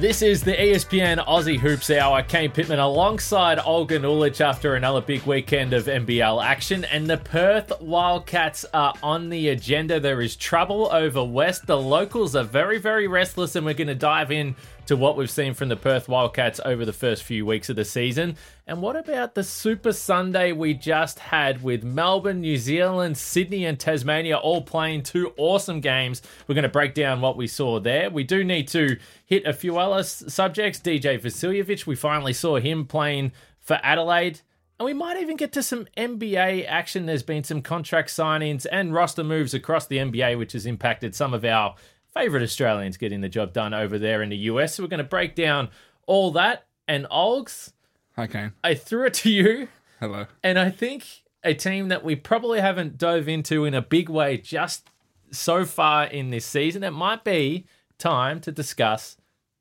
This is the ESPN Aussie Hoops Hour. Kane Pitman alongside Olgun Uluc after another big weekend of NBL action. And the Perth Wildcats are on the agenda. There is trouble over West. The locals are very, very restless, and we're going to dive in to what we've seen from the Perth Wildcats over the first few weeks of the season. And what about the Super Sunday we just had with Melbourne, New Zealand, Sydney, and Tasmania all playing two awesome games? We're going to break down what we saw there. We do need to hit a few other subjects. DJ Vasiljevic, we finally saw him playing for Adelaide. And we might even get to some NBA action. There's been some contract signings and roster moves across the NBA, which has impacted some of our favourite Australians getting the job done over there in the US. So we're going to break down all that. And Olgs, Hi, Kane. I threw it to you. Hello. And I think a team that we probably haven't dove into in a big way just so far in this season, it might be time to discuss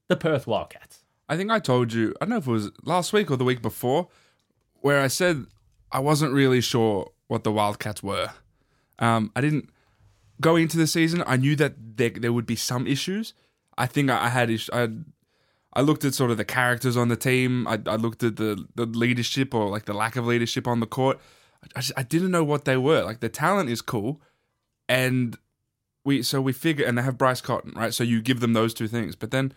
the Perth Wildcats. I think I told you, I don't know if it was last week or the week before, where I said I wasn't really sure what the Wildcats were. Um, I didn't go into the season. I knew that there, there would be some issues. I think I, I had is- I, I looked at sort of the characters on the team. I, I looked at the, the leadership or like the lack of leadership on the court. I, just, I didn't know what they were. Like the talent is cool, and we so we figure and they have Bryce Cotton, right? So you give them those two things, but then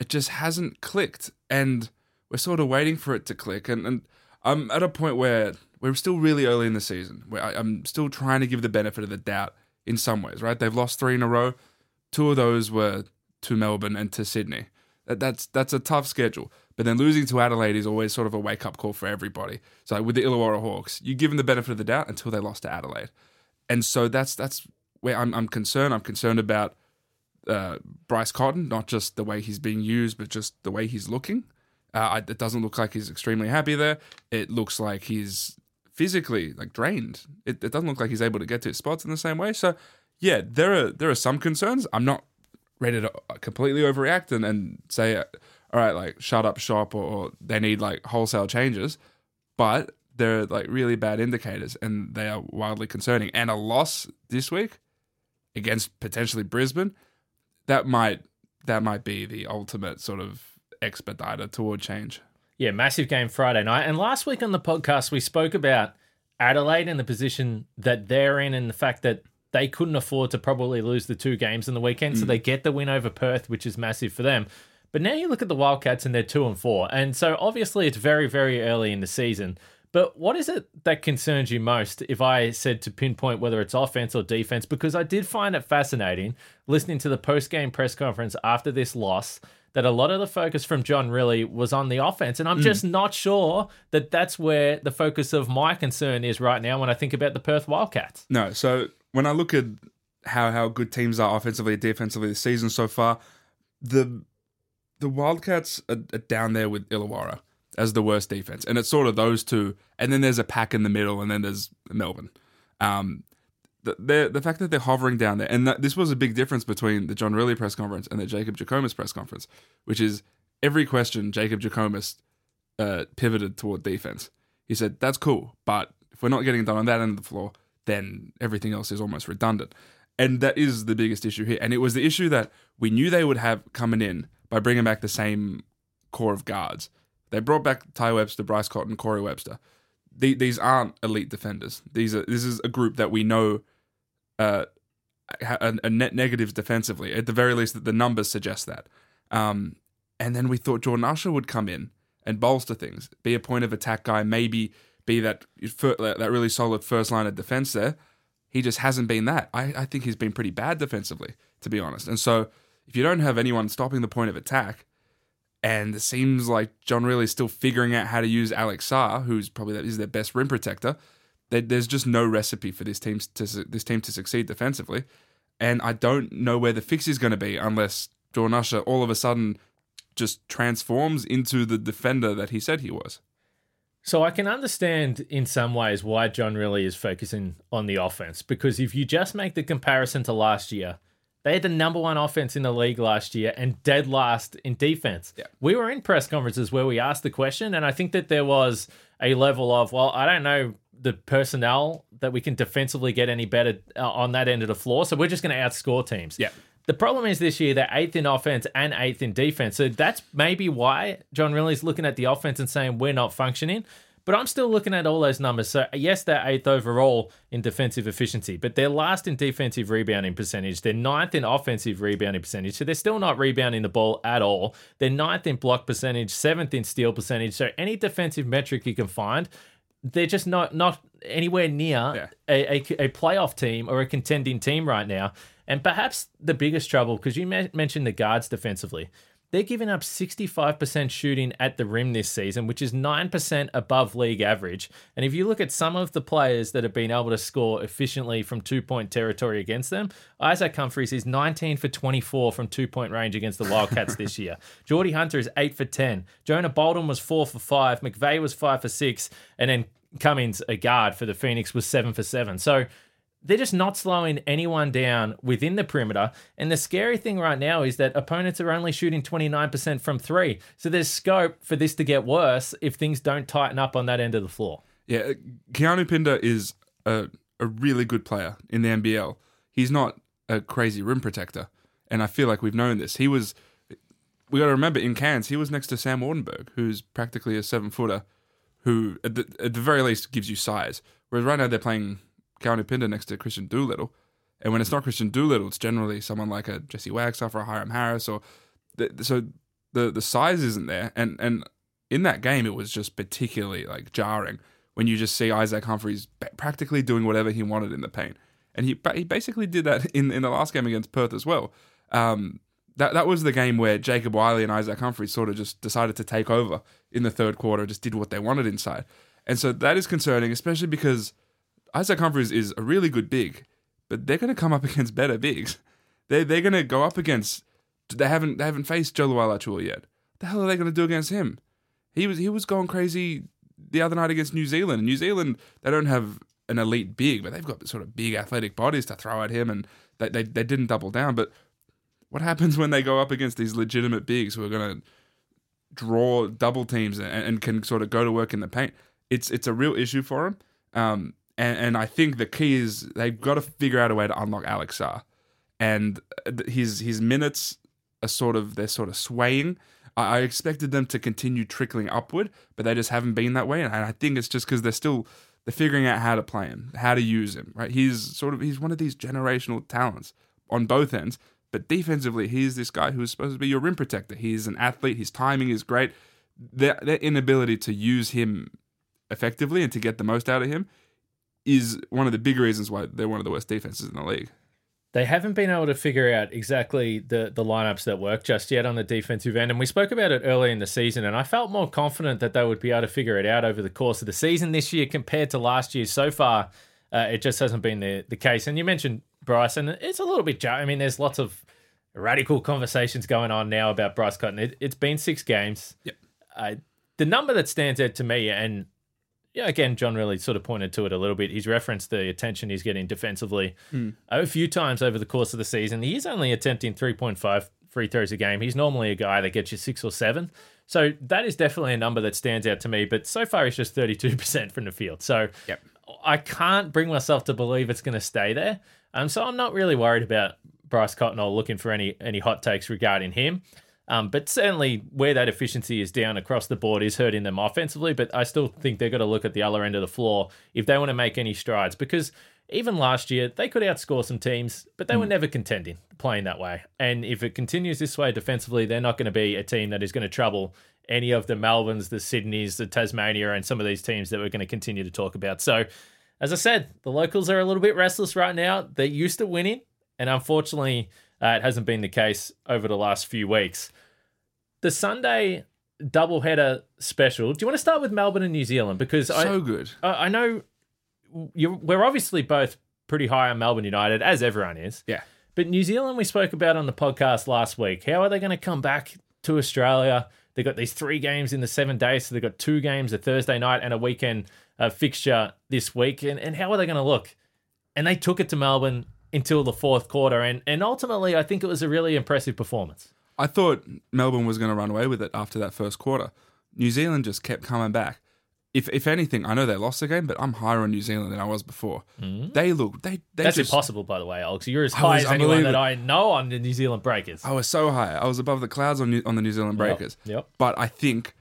it just hasn't clicked, and we're sort of waiting for it to click. And, and I'm at a point where we're still really early in the season, where I, I'm still trying to give the benefit of the doubt in some ways, right? They've lost three in a row. Two of those were to Melbourne and to Sydney. That, that's that's a tough schedule. But then losing to Adelaide is always sort of a wake up call for everybody. So with the Illawarra Hawks, you give them the benefit of the doubt until they lost to Adelaide, and so that's that's where I'm I'm concerned. I'm concerned about uh, Bryce Cotton, not just the way he's being used, but just the way he's looking. Uh, it doesn't look like he's extremely happy there. It looks like he's physically like drained. It, it doesn't look like he's able to get to his spots in the same way. So yeah, there are there are some concerns. I'm not ready to uh, completely overreact and, and say, uh, all right, like shut up shop or, or they need like wholesale changes, but they're like really bad indicators and they are wildly concerning. And a loss this week against potentially Brisbane, that might that might be the ultimate sort of expediter toward change. Yeah, massive game Friday night. And last week on the podcast, we spoke about Adelaide and the position that they're in and the fact that they couldn't afford to probably lose the two games in the weekend. So mm. they get the win over Perth, which is massive for them. But now you look at the Wildcats and they're two and four. And so obviously it's very, very early in the season. But what is it that concerns you most if I said to pinpoint whether it's offense or defense? Because I did find it fascinating listening to the post game press conference after this loss that a lot of the focus from John Rillie was on the offense. And I'm just not sure that that's where the focus of my concern is right now when I think about the Perth Wildcats. No, so when I look at how how good teams are offensively, defensively this season so far, the the Wildcats are, are down there with Illawarra as the worst defense, and it's sort of those two, and then there's a pack in the middle, and then there's Melbourne. Um, the the, fact that they're hovering down there, and that, this was a big difference between the John Rillie press conference and the Jacob Jacomas press conference, which is every question Jacob Jacomas uh, pivoted toward defense. He said, "That's cool, but if we're not getting done on that end of the floor, then everything else is almost redundant." And that is the biggest issue here. And it was the issue that we knew they would have coming in by bringing back the same core of guards. They brought back Tai Webster, Bryce Cotton, Corey Webster. The, these aren't elite defenders. These are this is a group that we know uh, a, a net negatives defensively. At the very least, that the numbers suggest that. Um, and then we thought Jordan Usher would come in and bolster things, be a point of attack guy, maybe be that that really solid first line of defense there. He just hasn't been that. I, I think he's been pretty bad defensively, to be honest. And so, if you don't have anyone stopping the point of attack, and it seems like John Rillie is still figuring out how to use Alex Sarr, who's probably is their best rim protector, there- there's just no recipe for this team to this team to succeed defensively. And I don't know where the fix is going to be unless Jordan Usher all of a sudden just transforms into the defender that he said he was. So I can understand in some ways why John Rillie is focusing on the offense because if you just make the comparison to last year, they had the number one offense in the league last year and dead last in defense. Yeah. We were in press conferences where we asked the question, and I think that there was a level of, well, I don't know the personnel that we can defensively get any better uh, on that end of the floor, so we're just going to outscore teams. Yeah. The problem is this year they're eighth in offense and eighth in defense. So that's maybe why John Rillie's looking at the offense and saying we're not functioning. But I'm still looking at all those numbers. So, yes, they're eighth overall in defensive efficiency, but they're last in defensive rebounding percentage. They're ninth in offensive rebounding percentage. So, they're still not rebounding the ball at all. They're ninth in block percentage, seventh in steal percentage. So, any defensive metric you can find, they're just not not anywhere near Yeah. a, a, a playoff team or a contending team right now. And perhaps the biggest trouble, because you mentioned the guards defensively, they're giving up 65% shooting at the rim this season, which is 9% above league average. And if you look at some of the players that have been able to score efficiently from two point territory against them, Isaac Humphries is 19 for 24 from two point range against the Wildcats this year. Geordie Hunter is 8 for 10. Jonah Bolden was 4 for 5. McVeigh was 5 for 6. And then Cummings, a guard for the Phoenix, was 7 for 7. So they're just not slowing anyone down within the perimeter. And the scary thing right now is that opponents are only shooting 29% from three. So there's scope for this to get worse if things don't tighten up on that end of the floor. Yeah, uh, Keanu Pinder is a, a really good player in the NBL. He's not a crazy rim protector, and I feel like we've known this. He was, we got to remember, in Cairns, he was next to Sam Waardenburg, who's practically a seven footer, who at the, at the very least gives you size. Whereas right now they're playing Keanu Pinder next to Christian Doolittle, and when it's not Christian Doolittle, it's generally someone like a Jesse Wagstaff or a Hyrum Harris, or the, so the the size isn't there, and and in that game it was just particularly like jarring when you just see Isaac Humphries ba- practically doing whatever he wanted in the paint, and he he basically did that in, in the last game against Perth as well. Um, that that was the game where Jacob Wiley and Isaac Humphries sort of just decided to take over in the third quarter, just did what they wanted inside, and so that is concerning, especially because Isaac Humphries is a really good big, but they're going to come up against better bigs. They they're going to go up against. They haven't they haven't faced Jo yet. What the hell are they going to do against him? He was he was going crazy the other night against New Zealand. New Zealand they don't have an elite big, but they've got sort of big athletic bodies to throw at him, and they they, they didn't double down. But what happens when they go up against these legitimate bigs who are going to draw double teams and, and can sort of go to work in the paint? It's it's a real issue for them. Um, and, and I think the key is they've got to figure out a way to unlock Alex Sarr. And his his minutes are sort of they're sort of swaying. I, I expected them to continue trickling upward, but they just haven't been that way. And I think it's just because they're still they're figuring out how to play him, how to use him. Right? He's sort of he's one of these generational talents on both ends. But defensively, he's this guy who's supposed to be your rim protector. He's an athlete. His timing is great. Their, their inability to use him effectively and to get the most out of him is one of the big reasons why they're one of the worst defenses in the league. They haven't been able to figure out exactly the, the lineups that work just yet on the defensive end. And we spoke about it early in the season, and I felt more confident that they would be able to figure it out over the course of the season this year compared to last year. So far, uh, it just hasn't been the, the case. And you mentioned Bryce, and it's a little bit, I mean, there's lots of radical conversations going on now about Bryce Cotton. It, it's been six games. Yep. Uh, the number that stands out to me, and yeah, again, John Rillie sort of pointed to it a little bit. He's referenced the attention he's getting defensively a few times over the course of the season. He's only attempting 3.5 free throws a game. He's normally a guy that gets you six or seven. So that is definitely a number that stands out to me. But so far, he's just 32% from the field. So Yep. I can't bring myself to believe it's going to stay there. Um, so I'm not really worried about Bryce Cotton or looking for any any hot takes regarding him. Um, but certainly where that efficiency is down across the board is hurting them offensively. But I still think they've got to look at the other end of the floor if they want to make any strides. Because even last year, they could outscore some teams, but they were never contending playing that way. And if it continues this way defensively, they're not going to be a team that is going to trouble any of the Melbournes, the Sydneys, the Tasmania, and some of these teams that we're going to continue to talk about. So, as I said, the locals are a little bit restless right now. They're used to winning, and unfortunately, uh, it hasn't been the case over the last few weeks. The Sunday doubleheader special. Do you want to start with Melbourne and New Zealand? Because I, So good. I I know you we're obviously both pretty high on Melbourne United, as everyone is. Yeah. But New Zealand, we spoke about on the podcast last week. How are they going to come back to Australia? They got these three games in the seven days, so they got two games a Thursday night and a weekend uh, fixture this week. And, and how are they going to look? And they took it to Melbourne until the fourth quarter, and and ultimately, I think it was a really impressive performance. I thought Melbourne was going to run away with it after that first quarter. New Zealand just kept coming back. if if anything, I know they lost the game, but I'm higher on New Zealand than I was before. Mm. They look they they That's just, impossible, by the way, Alex. You're as high as anyone that. I know on the New Zealand Breakers. I was so high. I was above the clouds on New, on the New Zealand Breakers. yep. But I think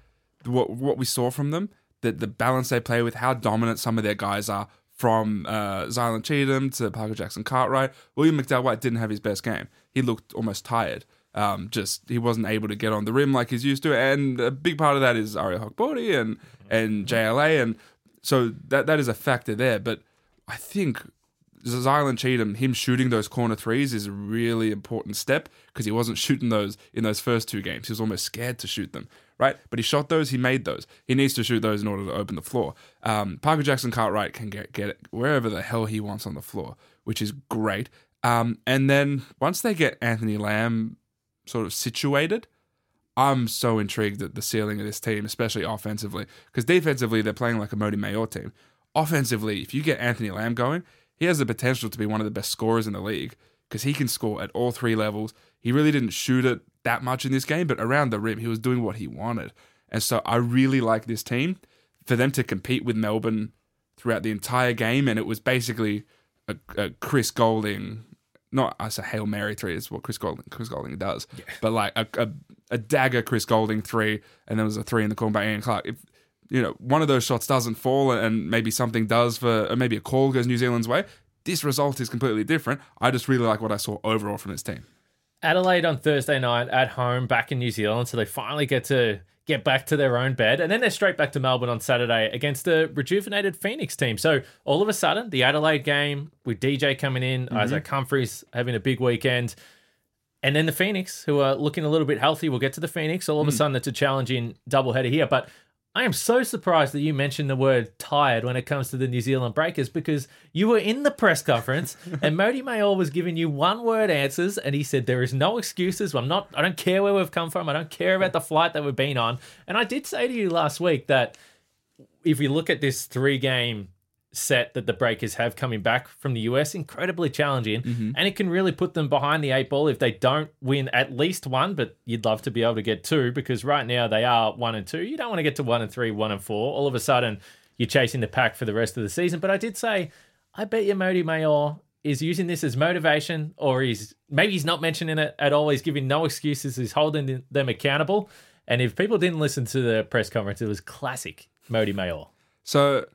what what we saw from them, that the balance they play with, how dominant some of their guys are, from uh, Cheatham to Parker Jackson Cartwright. William McDowell White didn't have his best game. He looked almost tired. Um, just he wasn't able to get on the rim like he's used to, and a big part of that is Ariel Hukporti and and JLA, and so that that is a factor there. But I think Zylan Cheatham, him shooting those corner threes is a really important step because he wasn't shooting those in those first two games. He was almost scared to shoot them, right? But he shot those, he made those. He needs to shoot those in order to open the floor. Um, Parker Jackson Cartwright can get, get it wherever the hell he wants on the floor, which is great. Um, and then once they get Anthony Lamb sort of situated, I'm so intrigued at the ceiling of this team, especially offensively, because defensively they're playing like a Mody Maor team. Offensively, if you get Anthony Lamb going, he has the potential to be one of the best scorers in the league because he can score at all three levels. He really didn't shoot it that much in this game, but around the rim, he was doing what he wanted. And so I really like this team for them to compete with Melbourne throughout the entire game. And it was basically a, a Chris Goulding, not I say Hail Mary three, is what Chris Goulding Chris Goulding does, but like a, a, a dagger Chris Goulding three, and there was a three in the corner by Ian Clark. If you know one of those shots doesn't fall and maybe something does for or maybe a call goes New Zealand's way, this result is completely different. I just really like what I saw overall from this team. Adelaide on Thursday night at home back in New Zealand, so they finally get to get back to their own bed, and then they're straight back to Melbourne on Saturday against the rejuvenated Phoenix team. So all of a sudden, the Adelaide game with DJ coming in, mm-hmm. Isaac Humphries having a big weekend, and then the Phoenix, who are looking a little bit healthy. We'll get to the Phoenix. All of a mm. sudden, it's a challenging doubleheader here, but. I am so surprised that you mentioned the word tired when it comes to the New Zealand Breakers because you were in the press conference and Mody Maor was giving you one word answers and he said there is no excuses. I'm not I don't care where we've come from. I don't care about the flight that we've been on. And I did say to you last week that if you look at this three game set that the Breakers have coming back from the US, incredibly challenging. Mm-hmm. And it can really put them behind the eight ball if they don't win at least one, but you'd love to be able to get two because right now they are one and two. You don't want to get to one and three, one and four. All of a sudden, you're chasing the pack for the rest of the season. But I did say, I bet you Mody Maor is using this as motivation, or he's maybe he's not mentioning it at all. He's giving no excuses. He's holding them accountable. And if people didn't listen to the press conference, it was classic Mody Maor. So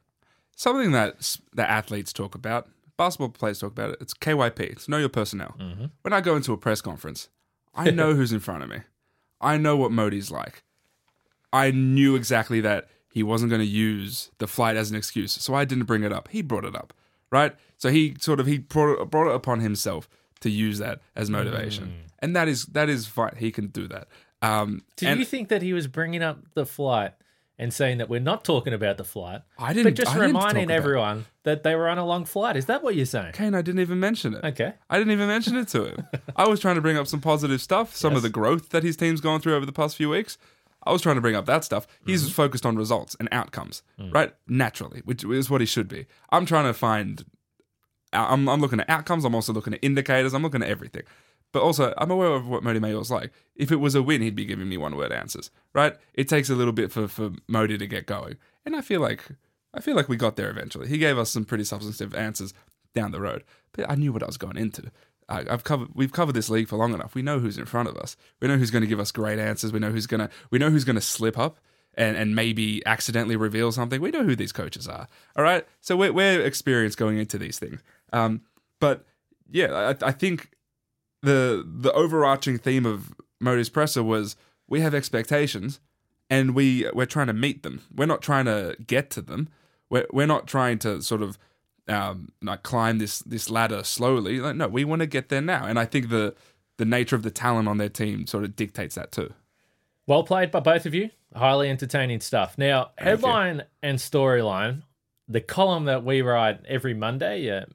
something that that athletes talk about, basketball players talk about it. It's KYP. It's know your personnel. When I go into a press conference, I know who's in front of me. I know what Mody's like. I knew exactly that he wasn't going to use the flight as an excuse, so I didn't bring it up. He brought it up, right? So he sort of he brought it, brought it upon himself to use that as motivation, and that is that is fine. He can do that. Um, Do and you think that he was bringing up the flight and saying that we're not talking about the flight, I didn't. but just didn't reminding everyone that they were on a long flight? Is that what you're saying? Kane, I didn't even mention it. Okay. I didn't even mention it to him. I was trying to bring up some positive stuff, some Yes. of the growth that his team's gone through over the past few weeks. I was trying to bring up that stuff. He's Mm-hmm. focused on results and outcomes, Mm. right? Naturally, which is what he should be. I'm trying to find. I'm, I'm looking at outcomes. I'm also looking at indicators. I'm looking at everything. But also, I'm aware of what Mody Maor's like. If it was a win, he'd be giving me one word answers, right? It takes a little bit for, for Mody to get going. And I feel like I feel like we got there eventually. He gave us some pretty substantive answers down the road. But I knew what I was going into. I, I've covered we've covered this league for long enough. We know who's in front of us. We know who's going to give us great answers. We know who's gonna we know who's going to slip up and, and maybe accidentally reveal something. We know who these coaches are. All right, so we're, we're experienced going into these things. Um, but yeah, I, I think the the overarching theme of Mody's presser was we have expectations and we we're trying to meet them. We're not trying to get to them. We're we're not trying to sort of um, like climb this this ladder slowly. Like, no, we want to get there now. And I think the the nature of the talent on their team sort of dictates that too. Well played by both of you. Highly entertaining stuff. Now, headline and storyline, the column that we write every Monday, uh,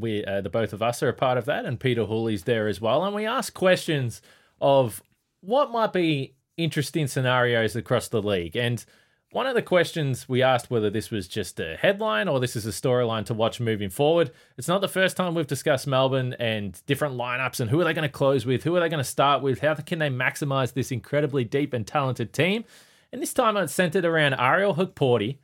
we uh, the both of us are a part of that, and Peter Hooley's there as well. And we ask questions of what might be interesting scenarios across the league. And one of the questions we asked whether this was just a headline or this is a storyline to watch moving forward. It's not the first time we've discussed Melbourne and different lineups and who are they going to close with, who are they going to start with, how can they maximize this incredibly deep and talented team. And this time it's centered around Ariel Hukporti,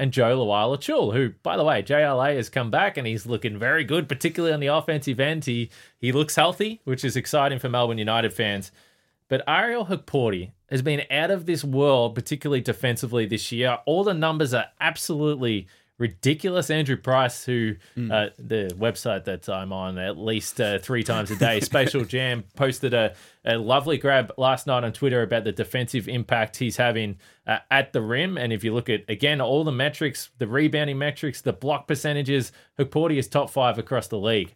and Jo Lual-Acuil, who, by the way, JLA has come back and he's looking very good, particularly on the offensive end. He he looks healthy, which is exciting for Melbourne United fans. But Ariel Hukporti has been out of this world, particularly defensively this year. All the numbers are absolutely ridiculous. Andrew Price, who mm. uh, the website that I'm on at least uh, three times a day, Spatial Jam, posted a, a lovely grab last night on Twitter about the defensive impact he's having uh, at the rim. And if you look at, again, all the metrics, the rebounding metrics, the block percentages, Hukporti is top five across the league.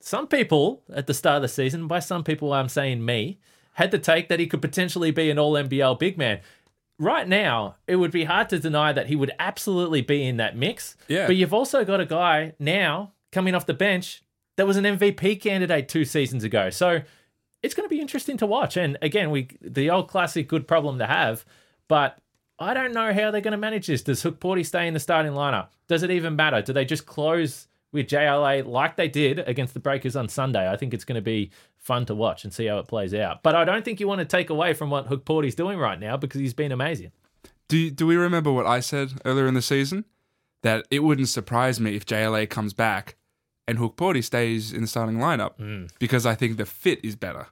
Some people at the start of the season, by some people I'm saying me, had the take that he could potentially be an all NBL big man right now, it would be hard to deny that he would absolutely be in that mix. Yeah. But you've also got a guy now coming off the bench that was an MVP candidate two seasons ago. So it's going to be interesting to watch. And again, we the old classic good problem to have, but I don't know how they're going to manage this. Does Hukporti stay in the starting lineup? Does it even matter? Do they just close with JLA like they did against the Breakers on Sunday? I think it's going to be fun to watch and see how it plays out. But I don't think you want to take away from what Hukporti's doing right now because he's been amazing. Do do we remember what I said earlier in the season? That it wouldn't surprise me if JLA comes back and Hukporti stays in the starting lineup mm. because I think the fit is better.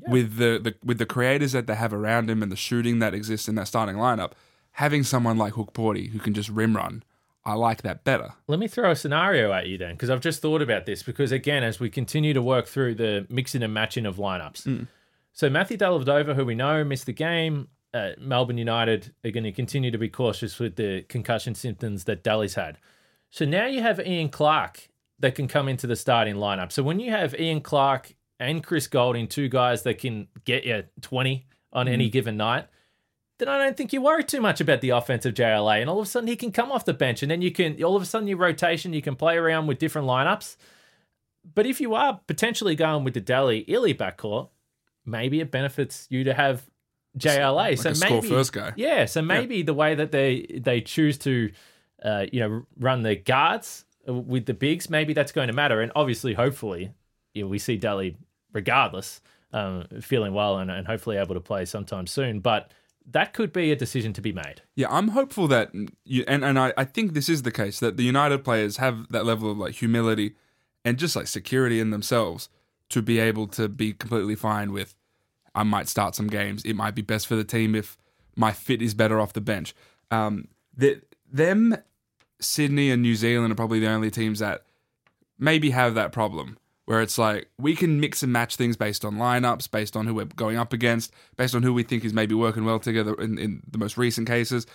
Yeah. With the, the with the creators that they have around him and the shooting that exists in that starting lineup, having someone like Hukporti who can just rim run I like that better. Let me throw a scenario at you then, because I've just thought about this. Because again, as we continue to work through the mixing and matching of lineups, mm. so Matthew Dellavedova, who we know missed the game, uh, Melbourne United are going to continue to be cautious with the concussion symptoms that Delly's had. So now you have Ian Clark that can come into the starting lineup. So when you have Ian Clark and Chris Goulding, two guys that can get you 20 on mm. any given night, then I don't think you worry too much about the offensive JLA. And all of a sudden he can come off the bench and then you can, all of a sudden your rotation, you can play around with different lineups. But if you are potentially going with the Delly Illy backcourt, maybe it benefits you to have JLA. Like so maybe first guy. Yeah. So maybe yeah. the way that they they choose to, uh, you know, run the guards with the bigs, maybe that's going to matter. And obviously, hopefully, you know, we see Delly regardless um, feeling well and, and hopefully able to play sometime soon. But that could be a decision to be made. Yeah, I'm hopeful that you and, and I, I think this is the case that the United players have that level of like humility and just like security in themselves to be able to be completely fine with I might start some games. It might be best for the team if my fit is better off the bench. Um, that them, Sydney and New Zealand are probably the only teams that maybe have that problem where it's like we can mix and match things based on lineups, based on who we're going up against, based on who we think is maybe working well together in, in the most recent cases.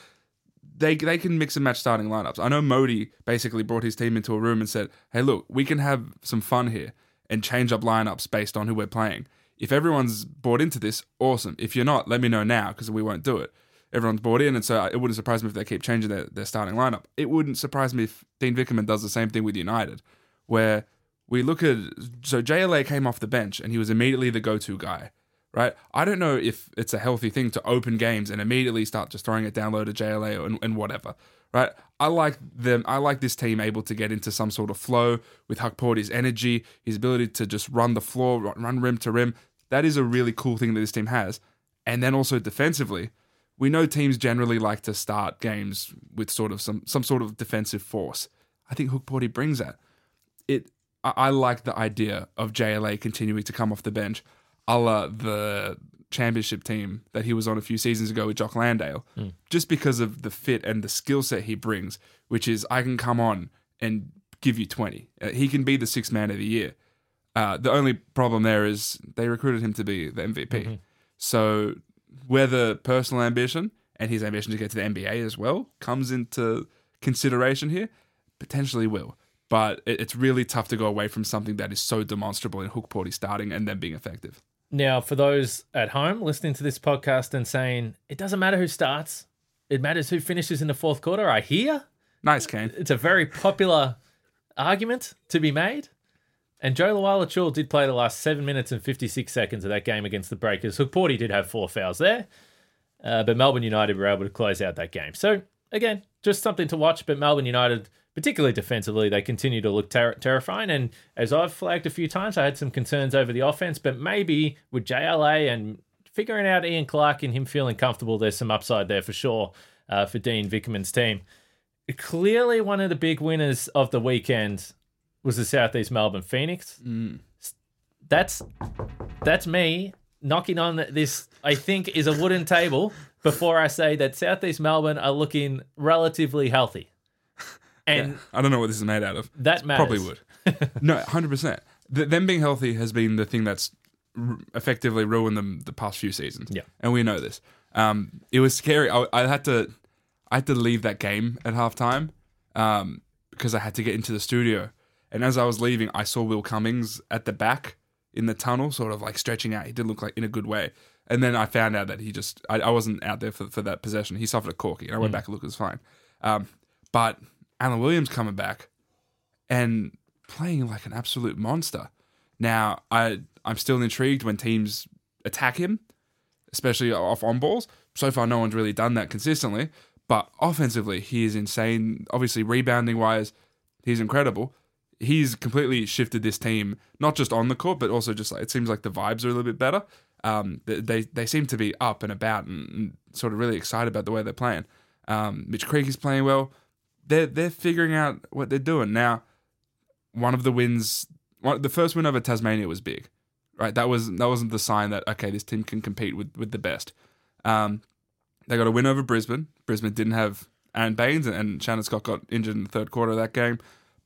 They, they can mix and match starting lineups. I know Mody basically brought his team into a room and said, hey, look, we can have some fun here and change up lineups based on who we're playing. If everyone's bought into this, awesome. If you're not, let me know now because we won't do it. Everyone's bought in, and so uh, it wouldn't surprise me if they keep changing their, their starting lineup. It wouldn't surprise me if Dean Vickerman does the same thing with United, where we look at so JLA came off the bench and he was immediately the go-to guy, right? I don't know if it's a healthy thing to open games and immediately start just throwing it down low to JLA and, and whatever, right? I like them. I like this team able to get into some sort of flow with Hukporti's energy, his ability to just run the floor, run rim to rim. That is a really cool thing that this team has. And then also defensively, we know teams generally like to start games with sort of some some sort of defensive force. I think Hukporti brings that. It I, I like the idea of JLA continuing to come off the bench, a la the championship team that he was on a few seasons ago with Jock Landale, mm. just because of the fit and the skill set he brings, which is I can come on and give you 20. Uh, he can be the sixth man of the year. Uh, the only problem there is they recruited him to be the MVP. Mm-hmm. So whether personal ambition and his ambition to get to the NBA as well comes into consideration here, potentially will but it's really tough to go away from something that is so demonstrable in Hukporti starting and then being effective. Now, for those at home listening to this podcast and saying it doesn't matter who starts, it matters who finishes in the fourth quarter, I hear. Nice, Kane. It's a very popular argument to be made. And Jo Lual-Acuil did play the last seven minutes and 56 seconds of that game against the Breakers. Hukporti did have four fouls there, uh, but Melbourne United were able to close out that game. So, again, just something to watch, but Melbourne United particularly defensively, they continue to look ter- terrifying. And as I've flagged a few times, I had some concerns over the offense, but maybe with JLA and figuring out Ian Clark and him feeling comfortable, there's some upside there for sure. uh, for Dean Vickerman's team. Clearly, one of the big winners of the weekend was the Southeast Melbourne Phoenix. That's that's me knocking on this. I think is a wooden table before I say that Southeast Melbourne are looking relatively healthy, and I don't know what this is made out of. that matters. Probably would. no, hundred percent. Them being healthy has been the thing that's r- effectively ruined them the past few seasons. Yeah. and we know this. Um, it was scary. I, I had to, I had to leave that game at halftime, um, because I had to get into the studio. And as I was leaving, I saw Will Cummings at the back in the tunnel, sort of like stretching out. He did look like in a good way. And then I found out that he just, I, I wasn't out there for, for that possession. He suffered a corky, and I went back and looked, it was fine. Um, but Alan Williams coming back and playing like an absolute monster. Now, I I'm still intrigued when teams attack him, especially off on balls. So far, no one's really done that consistently. But offensively, he is insane. Obviously, rebounding wise, he's incredible. He's completely shifted this team, not just on the court, but also just like it seems like the vibes are a little bit better. Um, they they, seem to be up and about and, and sort of really excited about the way they're playing. Um, Mitch Creek is playing well. They're they're figuring out what they're doing now. One of the wins, one, the first win over Tasmania was big, right? That was that wasn't the sign that okay, this team can compete with with the best. Um, they got a win over Brisbane. Brisbane didn't have Aron Baynes, and, and Shannon Scott got injured in the third quarter of that game.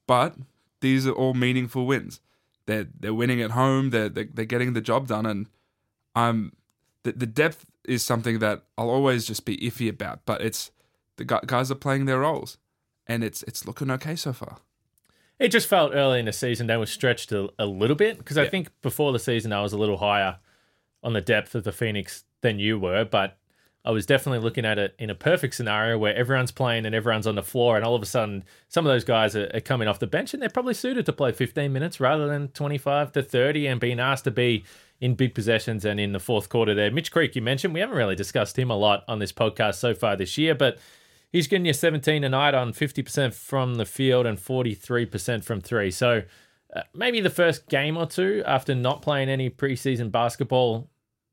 But these are all meaningful wins. They're they're winning at home. They're they're, they're getting the job done, and I'm the, the depth is something that I'll always just be iffy about. But it's the guys are playing their roles, and it's it's looking okay so far. It just felt early in the season they were stretched a, a little bit because I Yeah. think before the season I was a little higher on the depth of the Phoenix than you were, but I was definitely looking at it in a perfect scenario where everyone's playing and everyone's on the floor, and all of a sudden some of those guys are, are coming off the bench and they're probably suited to play 15 minutes rather than 25 to 30 and being asked to be in big possessions and in the fourth quarter there. Mitch Creek, you mentioned, we haven't really discussed him a lot on this podcast so far this year, but He's getting you 17 tonight on 50% from the field and 43% from three. So uh, maybe the first game or two after not playing any preseason basketball,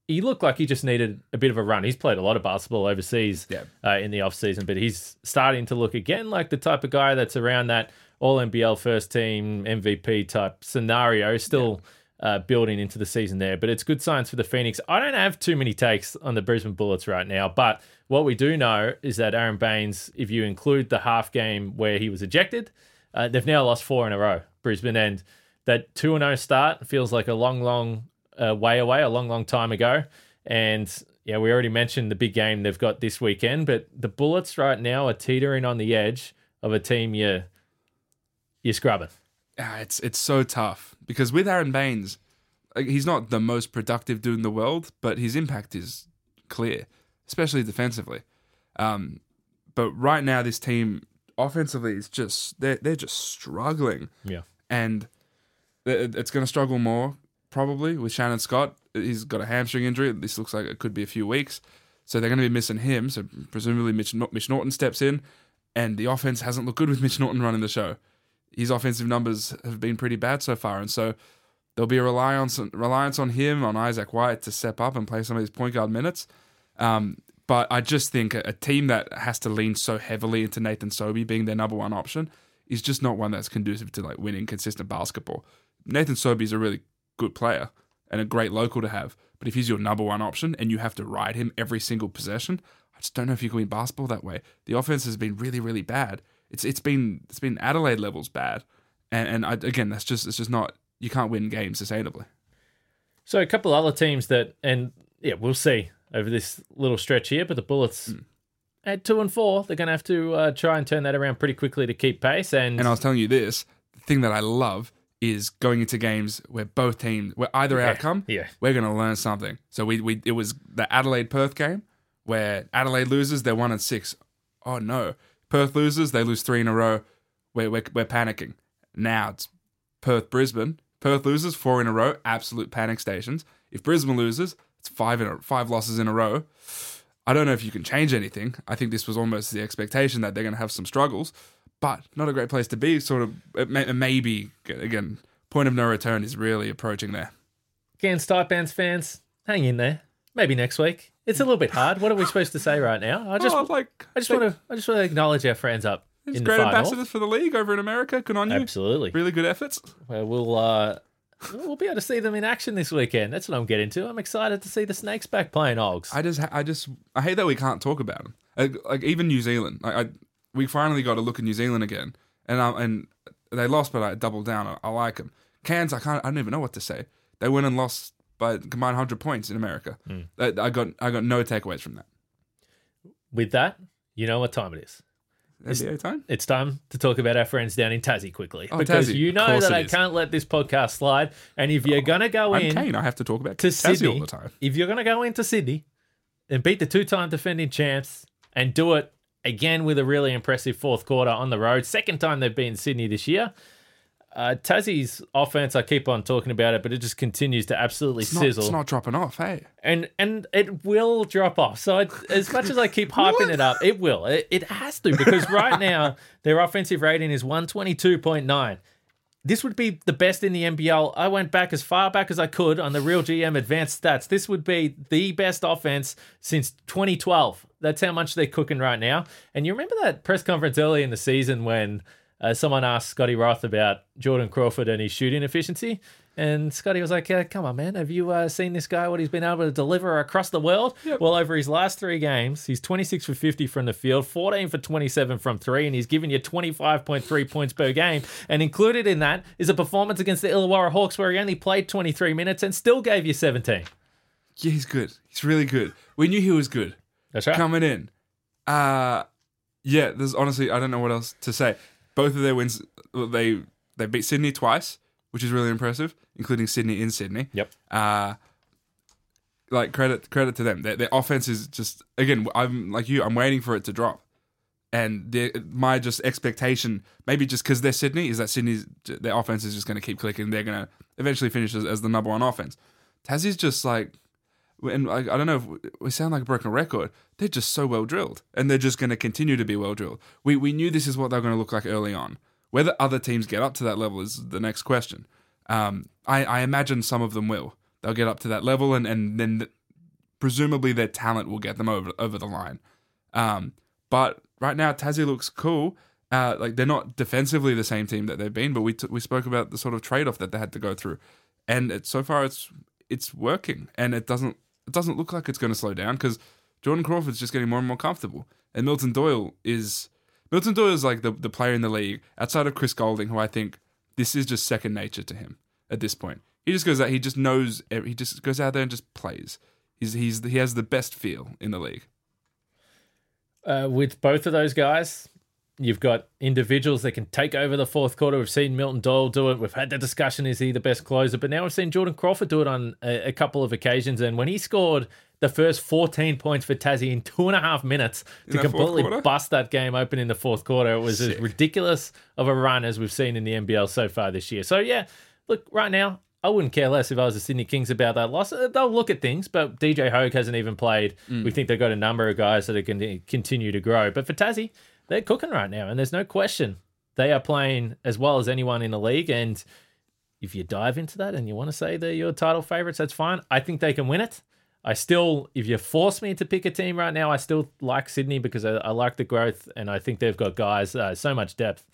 he looked like he just needed a bit of a run. He's played a lot of basketball overseas Yeah. uh, in the offseason, but he's starting to look again like the type of guy that's around that all NBL first team MVP type scenario, still uh, building into the season there. But it's good signs for the Phoenix. I don't have too many takes on the Brisbane Bullets right now, but what we do know is that Aron Baynes, if you include the half game where he was ejected, uh, they've now lost four in a row, Brisbane. And that 2 0 start feels like a long, long uh, way away, a long, long time ago. And yeah, we already mentioned the big game they've got this weekend, but the Bullets right now are teetering on the edge of a team you're, you're scrubbing. Ah, it's it's so tough because with Aron Baynes, he's not the most productive dude in the world, but his impact is clear, especially defensively. Um, but right now, this team offensively is just they're they're just struggling, Yeah. and it's going to struggle more probably with Shannon Scott. He's got a hamstring injury. This looks like it could be a few weeks, so they're going to be missing him. So presumably Mitch, Mitch Norton steps in, and the offense hasn't looked good with Mitch Norton running the show his offensive numbers have been pretty bad so far, and so there'll be a reliance on, reliance on him on Isaac White to step up and play some of these point guard minutes. Um, but I just think a, a team that has to lean so heavily into Nathan Sobey being their number one option is just not one that's conducive to like winning consistent basketball. Nathan Sobey is a really good player and a great local to have, but if he's your number one option and you have to ride him every single possession, I just don't know if you can win basketball that way. The offense has been really, really bad. It's it's been it's been Adelaide levels bad, and and I, again that's just it's just not you can't win games sustainably. So a couple other teams that, and yeah, we'll see over this little stretch here. But the Bullets at two and four, they're going to have to uh, try and turn that around pretty quickly to keep pace. And, And I was telling you this the thing that I love is going into games where both teams where either outcome yeah. we're going to learn something. So we we it was the Adelaide Perth game where Adelaide loses, they're one and six. Oh no, Perth loses, they lose three in a row. We're we're, we're panicking. Now it's Perth Brisbane. Perth loses four in a row, absolute panic stations. If Brisbane loses, it's five in a, five losses in a row. I don't know if you can change anything. I think this was almost the expectation that they're going to have some struggles, but not a great place to be. Sort of maybe again, point of no return is really approaching there. again, Taipans fans, hang in there. maybe next week. It's a little bit hard. What are we supposed to say right now? I just, oh, like I just want to, I just want to acknowledge our friends up in the great ambassadors for the league over in America. Good on you. Absolutely. Really good efforts. Well, we'll uh, we'll be able to see them in action this weekend. That's what I'm getting to. I'm excited to see the Snakes back playing Ogs. I just, I just, I hate that we can't talk about them. Like, like even New Zealand. Like, I, we finally got to look at New Zealand again, and um, and they lost, but I doubled down. I, I like them. Cairns, I can't, I don't even know what to say. They went and lost by combined hundred points in America. Hmm. I, I got, I got no takeaways from that. With that, you know what time it is. NBA time. It's time to talk about our friends down in Tassie quickly Oh, because Tassie. you know that I is. can't let this podcast slide. And if you're gonna go I'm in Kane. I have to talk about to Tassie Sydney, all the time. if you're gonna go into Sydney and beat the two-time defending champs and do it again with a really impressive fourth quarter on the road, second time they've been in Sydney this year. Uh, Tassie's offense, I keep on talking about it, but it just continues to absolutely It's not, sizzle. it's not dropping off. Hey, and and it will drop off. So it, as much as I keep hyping it up, it will. It, it has to because right now their offensive rating is one twenty two point nine. This would be the best in the NBL. I went back as far back as I could on the Real GM advanced stats. This would be the best offense since 2012. That's how much they're cooking right now. And you remember that press conference early in the season when uh, someone asked Scotty Roth about Jordan Crawford and his shooting efficiency? And Scotty was like, uh, "Come on, man, have you uh, seen this guy? What he's been able to deliver across the world? Well, over his last three games, he's 26 for 50 from the field, 14 for 27 from three, and he's given you 25.3 points per game. And included in that is a performance against the Illawarra Hawks where he only played 23 minutes and still gave you 17. yeah, he's good. He's really good. We knew he was good. That's right. coming in. Uh yeah, there's honestly I don't know what else to say. Both of their wins they they beat Sydney twice, which is really impressive, including Sydney in Sydney. Yep. Uh like credit credit to them. Their, their offense is just again, I'm like you, I'm waiting for it to drop. And the, my just expectation, maybe just because they're Sydney, is that Sydney's their offense is just going to keep clicking. They're going to eventually finish as, as the number one offense. Tassie's just like and like, I don't know if we sound like a broken record. They're just so well drilled, and they're just going to continue to be well drilled. We we knew this is what they're going to look like early on. Whether other teams get up to that level is the next question. Um, I, I imagine some of them will. They'll get up to that level, and and then th- presumably their talent will get them over over the line. Um, but right now, Tassie looks cool. Uh, like they're not defensively the same team that they've been, but we t- we spoke about the sort of trade off that they had to go through, and it, so far it's it's working, and it doesn't it doesn't look like it's going to slow down because Jordan Crawford's just getting more and more comfortable, and Milton Doyle is Milton Doyle is like the the player in the league outside of Chris Goulding, who I think this is just second nature to him at this point. He just goes out, he just knows, he just goes out there and just plays. He's he's he has the best feel in the league. Uh, with both of those guys, you've got individuals that can take over the fourth quarter. We've seen Milton Doyle do it. We've had the discussion: is he the best closer? But now we've seen Jordan Crawford do it on a, a couple of occasions. And when he scored the first 14 points for Tassie in two and a half minutes to completely bust that game open in the fourth quarter, it was Sick. as ridiculous of a run as we've seen in the NBL so far this year. So yeah, look right now. I wouldn't care less if I was the Sydney Kings about that loss. Uh, They'll look at things, but DJ Hogue hasn't even played. Mm. We think they've got a number of guys that are going to continue to grow. But for Tassie, they're cooking right now, and there's no question they are playing as well as anyone in the league. And if you dive into that and you want to say they're your title favorites, that's fine. I think they can win it. I still, if you force me to pick a team right now, I still like Sydney because I, I like the growth, and I think they've got guys uh, so much depth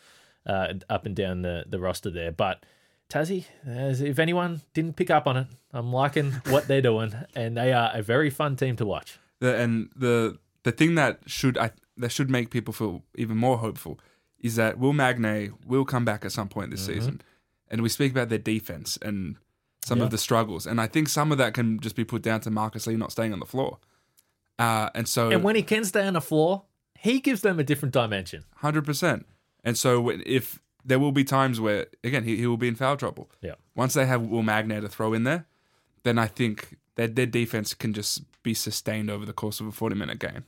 uh, up and down the, the roster there. But Tassie, as if anyone didn't pick up on it, I'm liking what they're doing, and they are a very fun team to watch. The, and the the thing that should I, that should make people feel even more hopeful is that Will Magnay will come back at some point this season, and we speak about their defense and some Yeah. of the struggles, and I think some of that can just be put down to Marcus Lee not staying on the floor, uh, and so And when he can stay on the floor, he gives them a different dimension. hundred percent, and so if there will be times where again he, he will be in foul trouble. Yeah. Once they have Will Magnay to throw in there, then I think that their defense can just be sustained over the course of a forty minute game.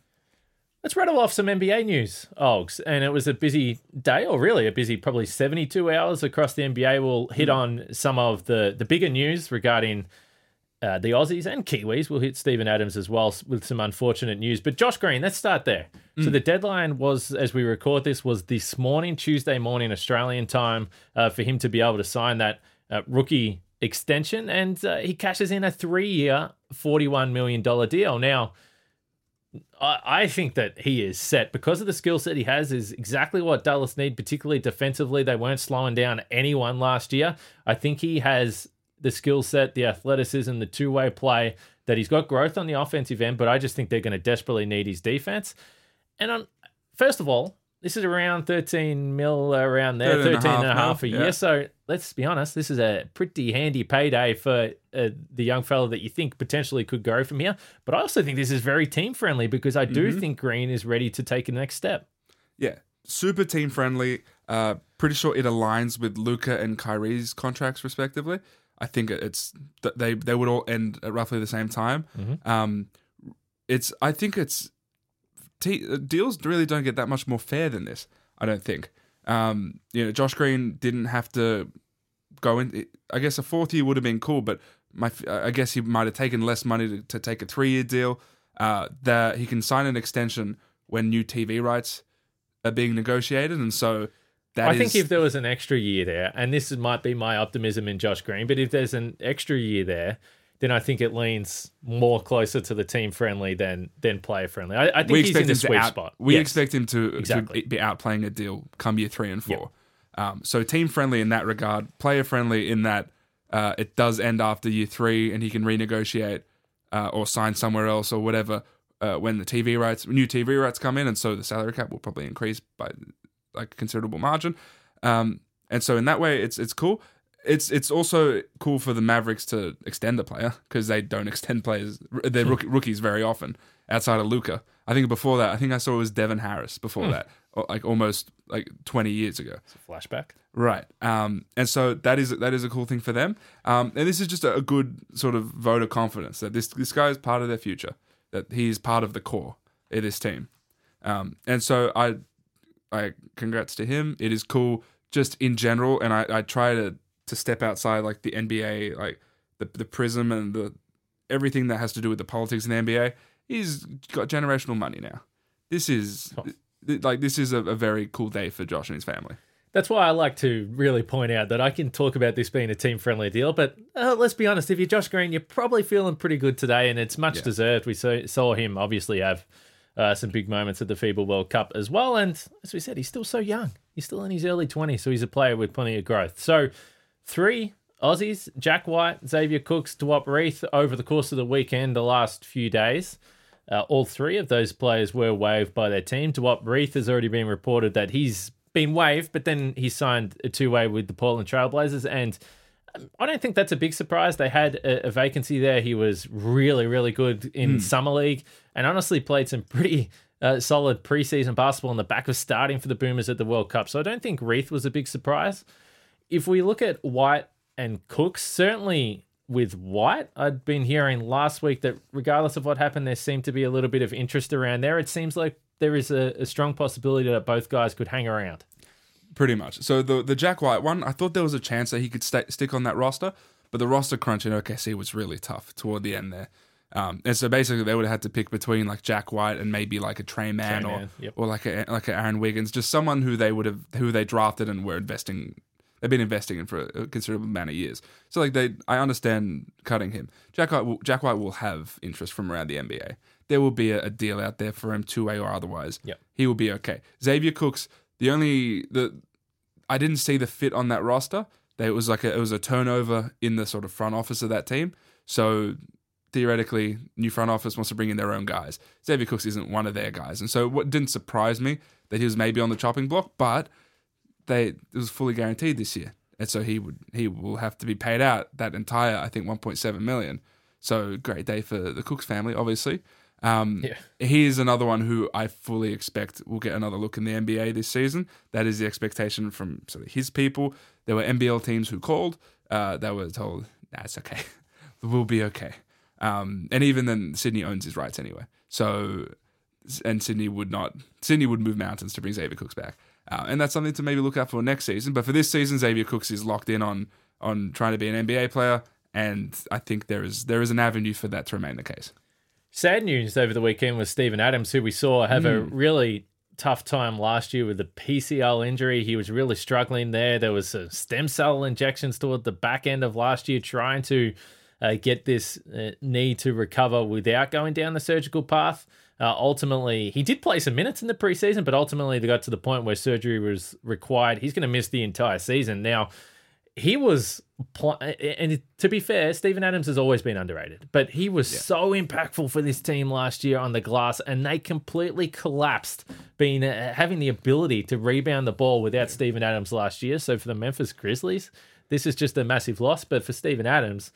Let's rattle off some NBA news, Ogs. And it was a busy day, or really a busy probably 72 hours across the NBA. We'll hit on some of the, the bigger news regarding uh, the Aussies and Kiwis. We'll hit Steven Adams as well with some unfortunate news. But Josh Green, let's start there. So the deadline was, as we record this, was this morning, Tuesday morning, Australian time, uh, for him to be able to sign that uh, rookie extension, and uh, he cashes in a three-year, forty-one million dollar deal. Now, I, think that he is set because of the skill set he has. Is exactly what Dallas need, particularly defensively. They weren't slowing down anyone last year. I think he has the skill set, the athleticism, the two-way play. That he's got growth on the offensive end, but I just think they're going to desperately need his defense. And on, first of all, this is around 13 mil around there, 13 and a 13 and a half half a year. yeah. So let's be honest, this is a pretty handy payday for uh, the young fellow that you think potentially could go from here. But I also think this is very team friendly because I do Mm-hmm. think Green is ready to take the next step. Yeah, super team friendly. Uh, pretty sure it aligns with Luka and Kyrie's contracts respectively. I think it's they they would all end at roughly the same time. Um, it's I think it's te- deals really don't get that much more fair than this. I don't think. Um, you know, Josh Green didn't have to go in. I guess a fourth year would have been cool, but my I guess he might have taken less money to, to take a three year deal. Uh, that he can sign an extension when new TV rights are being negotiated, and so that I is- think if there was an extra year there, and this might be my optimism in Josh Green, but if there's an extra year there, then I think it leans more closer to the team friendly than than player friendly. I, I think we he's expect in the him to sweet out, spot. We Yes. expect him to, Exactly. to be outplaying a deal come year three and four. Um, so team friendly in that regard, player friendly in that uh, it does end after year three, and he can renegotiate uh, or sign somewhere else or whatever uh, when the TV rights, new TV rights come in, and so the salary cap will probably increase by like a considerable margin. Um, and so in that way, it's it's cool. It's it's also cool for the Mavericks to extend a player because they don't extend players. They're rook- rookies very often outside of Luka. I think before that, I think I saw it was Devin Harris before that, like almost like twenty years ago. It's a flashback. Right. Um, and so that is that is a cool thing for them. Um, and this is just a, a good sort of vote of confidence that this this guy is part of their future, that he is part of the core of this team. Um, and so I, I congrats to him. It is cool just in general, and I, I try to to step outside like the NBA, like the the prism and the everything that has to do with the politics in the NBA. He's got generational money now. This is th- like this is a, a very cool day for Josh and his family. That's why I like to really point out that I can talk about this being a team friendly deal, but uh, let's be honest, if you're Josh Green, you're probably feeling pretty good today, and it's much Yeah. deserved. We saw, saw him obviously have uh, some big moments at the FIBA World Cup as well, and as we said, he's still so young. He's still in his early 20s, so he's a player with plenty of growth. So, three Aussies, Jack White, Xavier Cooks, Duop Reath, over the course of the weekend, the last few days. Uh, all three of those players were waived by their team. Duop Reath has already been reported that he's been waived, but then he signed a two way with the Portland Trailblazers. And um, I don't think that's a big surprise. They had a, a vacancy there. He was really, really good in Summer League and honestly played some pretty uh, solid preseason basketball on the back of starting for the Boomers at the World Cup. So I don't think Reath was a big surprise. If we look at White and Cooks, certainly with White, I'd been hearing last week that regardless of what happened, there seemed to be a little bit of interest around there. It seems like there is a, a strong possibility that both guys could hang around. Pretty much. So the the Jack White one, I thought there was a chance that he could stay, stick on that roster, but the roster crunch in OKC was really tough toward the end there. Um, and so basically, they would have had to pick between like Jack White and maybe like a Tre Mann Trey or yep. or like a like a Aaron Wiggins, just someone who they would have who they drafted and were investing. They've been investing in for a considerable amount of years. So like they, I understand cutting him. Jack White, will, Jack White will have interest from around the NBA. There will be a, a deal out there for him, two way or otherwise. Yep. he will be okay. Xavier Cooks, the only the I didn't see the fit on that roster. It was like a, it was a turnover in the sort of front office of that team. So theoretically, new front office wants to bring in their own guys. Xavier Cooks isn't one of their guys, and so what didn't surprise me that he was maybe on the chopping block, but they it was fully guaranteed this year, and so he would he will have to be paid out that entire I think 1.7 million. So great day for the Cooks family, obviously. Um, Yeah. he is another one who I fully expect will get another look in the NBA this season. That is the expectation from sort of his people. There were NBL teams who called. Uh, they were told, "Nah, it's okay. we'll be okay." Um, and even then, Sydney owns his rights anyway. So, and Sydney would not. Sydney would move mountains to bring Xavier Cooks back, uh, and that's something to maybe look out for next season. But for this season, Xavier Cooks is locked in on on trying to be an NBA player, and I think there is there is an avenue for that to remain the case. Sad news over the weekend was Steven Adams, who we saw have a Hmm. really tough time last year with the PCL injury. He was really struggling there. There was some stem cell injections toward the back end of last year, trying to uh, get this uh, knee to recover without going down the surgical path. Uh, ultimately, he did play some minutes in the preseason, but ultimately they got to the point where surgery was required. He's going to miss the entire season. Now, he was, pl- and to be fair, Steven Adams has always been underrated, but he was yeah. so impactful for this team last year on the glass, and they completely collapsed, being uh, having the ability to rebound the ball without Steven Adams last year. So for the Memphis Grizzlies, this is just a massive loss. But for Steven Adams,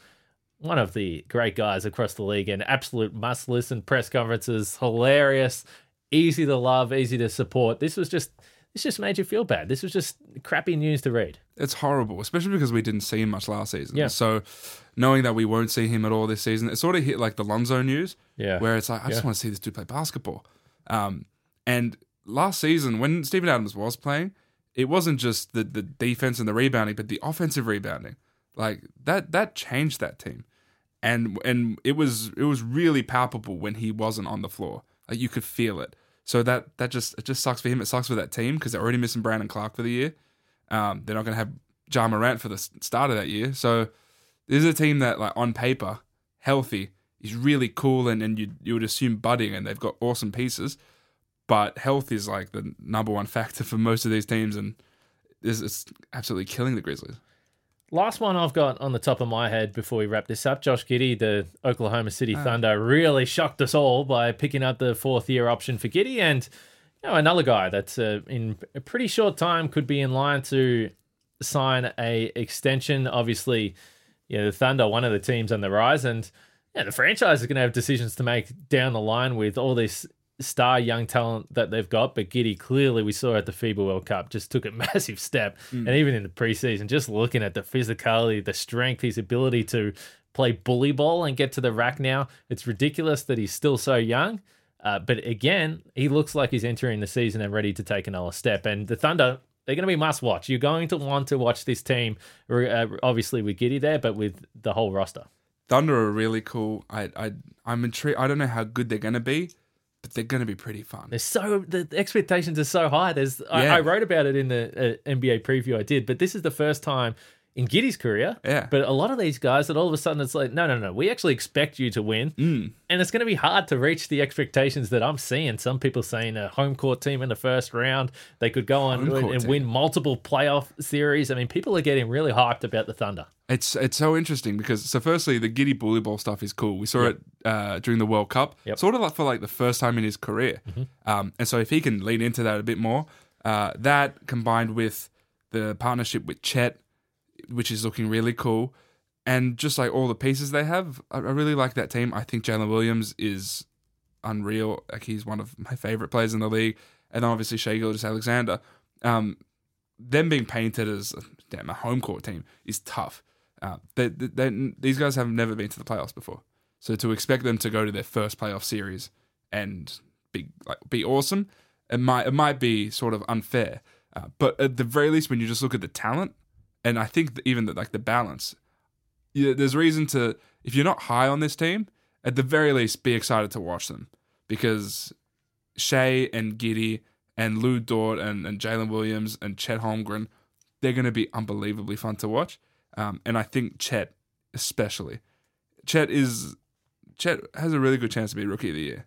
one of the great guys across the league and absolute must listen press conferences, hilarious, easy to love, easy to support. This was just this just made you feel bad. This was just crappy news to read. It's horrible, especially because we didn't see him much last season. Yeah. So knowing that we won't see him at all this season, it sort of hit like the Lonzo news. Yeah. Where it's like, I just want to see this dude play basketball. Um, and last season, when Steven Adams was playing, it wasn't just the, the defense and the rebounding, but the offensive rebounding. Like that that changed that team and and it was it was really palpable when he wasn't on the floor. Like you could feel it. So that that just it just sucks for him. It sucks for that team because they're already missing Brandon Clarke for the year. Um, they're not going to have Ja Morant for the start of that year. So this is a team that, like on paper, healthy is really cool, and, and you you would assume budding, and they've got awesome pieces. But health is like the number one factor for most of these teams, and it's, it's absolutely killing the Grizzlies. Last one I've got on the top of my head before we wrap this up. Josh Giddey, the Oklahoma City oh. Thunder, really shocked us all by picking up the fourth year option for Giddey. And you know, another guy that's uh, in a pretty short time could be in line to sign a extension. Obviously, you know, the Thunder, one of the teams on the rise. And yeah, the franchise is going to have decisions to make down the line with all this star young talent that they've got, but Giddey clearly we saw at the FIBA World Cup just took a massive step, mm. and even in the preseason, just looking at the physicality, the strength, his ability to play bully ball and get to the rack now, it's ridiculous that he's still so young. Uh, but again, he looks like he's entering the season and ready to take another step. And the Thunder, they're going to be must watch. You're going to want to watch this team, uh, obviously with Giddey there, but with the whole roster. Thunder are really cool. I I I'm intrigued. I don't know how good they're going to be, but they're going to be pretty fun. They're so the expectations are so high. There's yeah. I, I, wrote about it in the uh, NBA preview I did, but this is the first time in Giddey's career. Yeah. But a lot of these guys that all of a sudden it's like, no, no, no, we actually expect you to win. Mm. And it's going to be hard to reach the expectations that I'm seeing. Some people saying a home court team in the first round, they could go on and, and win multiple playoff series. I mean, people are getting really hyped about the Thunder. It's it's so interesting because so firstly the Giddey bully ball stuff is cool. We saw yep. it uh, during the World Cup, yep. sort of like for like the first time in his career. Mm-hmm. Um, and so if he can lean into that a bit more, uh, that combined with the partnership with Chet which is looking really cool. And just like all the pieces they have, I, really like that team. I think Jalen Williams is unreal. Like he's one of my favorite players in the league. And obviously Shai Gilgeous-Alexander. Um, them being painted as damn a home court team is tough. Uh, they, they, they, these guys have never been to the playoffs before, so to expect them to go to their first playoff series and be like be awesome, it might it might be sort of unfair. Uh, but at the very least, when you just look at the talent, and I think even like the balance, yeah, there's reason to if you're not high on this team, at the very least, be excited to watch them because Shai and Giddey and Lu Dort and, and Jalen Williams and Chet Holmgren, they're going to be unbelievably fun to watch. Um, and I think Chet especially, Chet is Chet has a really good chance to be rookie of the year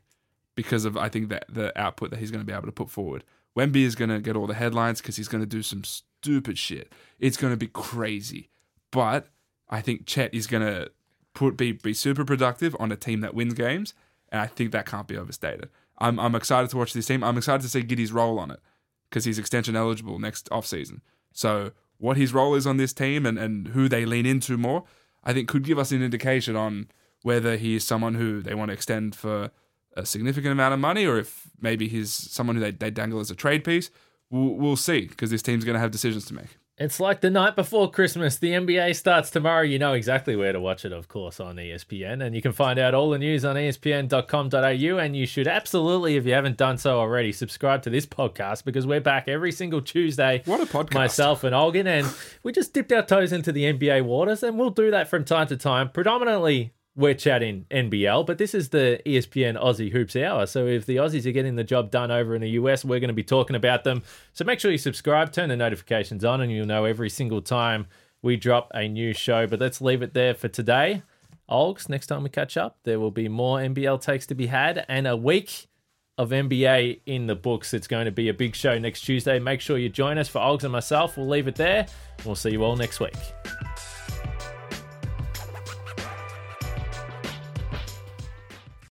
because of I think that the output that he's going to be able to put forward. Wemby is going to get all the headlines because he's going to do some stupid shit. It's going to be crazy. But I think Chet is going to put be be super productive on a team that wins games, and I think that can't be overstated. I'm I'm excited to watch this team. I'm excited to see Giddey's role on it because he's extension eligible next offseason. So what his role is on this team and, and who they lean into more, I think could give us an indication on whether he is someone who they want to extend for a significant amount of money or if maybe he's someone who they, they dangle as a trade piece. We'll, we'll see because this team's going to have decisions to make. It's like the night before Christmas. The NBA starts tomorrow. You know exactly where to watch it, of course, on ESPN. And you can find out all the news on espn.com.au. And you should absolutely, if you haven't done so already, subscribe to this podcast because we're back every single Tuesday. What a podcast. Myself and Olgun. And we just dipped our toes into the NBA waters. And we'll do that from time to time, predominantly we're chatting NBL, but this is the ESPN Aussie Hoops Hour. So if the Aussies are getting the job done over in the US, we're going to be talking about them. So make sure you subscribe, turn the notifications on, and you'll know every single time we drop a new show. But let's leave it there for today. Olgs, next time we catch up, there will be more NBL takes to be had and a week of NBA in the books. It's going to be a big show next Tuesday. Make sure you join us for Olgs and myself. We'll leave it there. We'll see you all next week.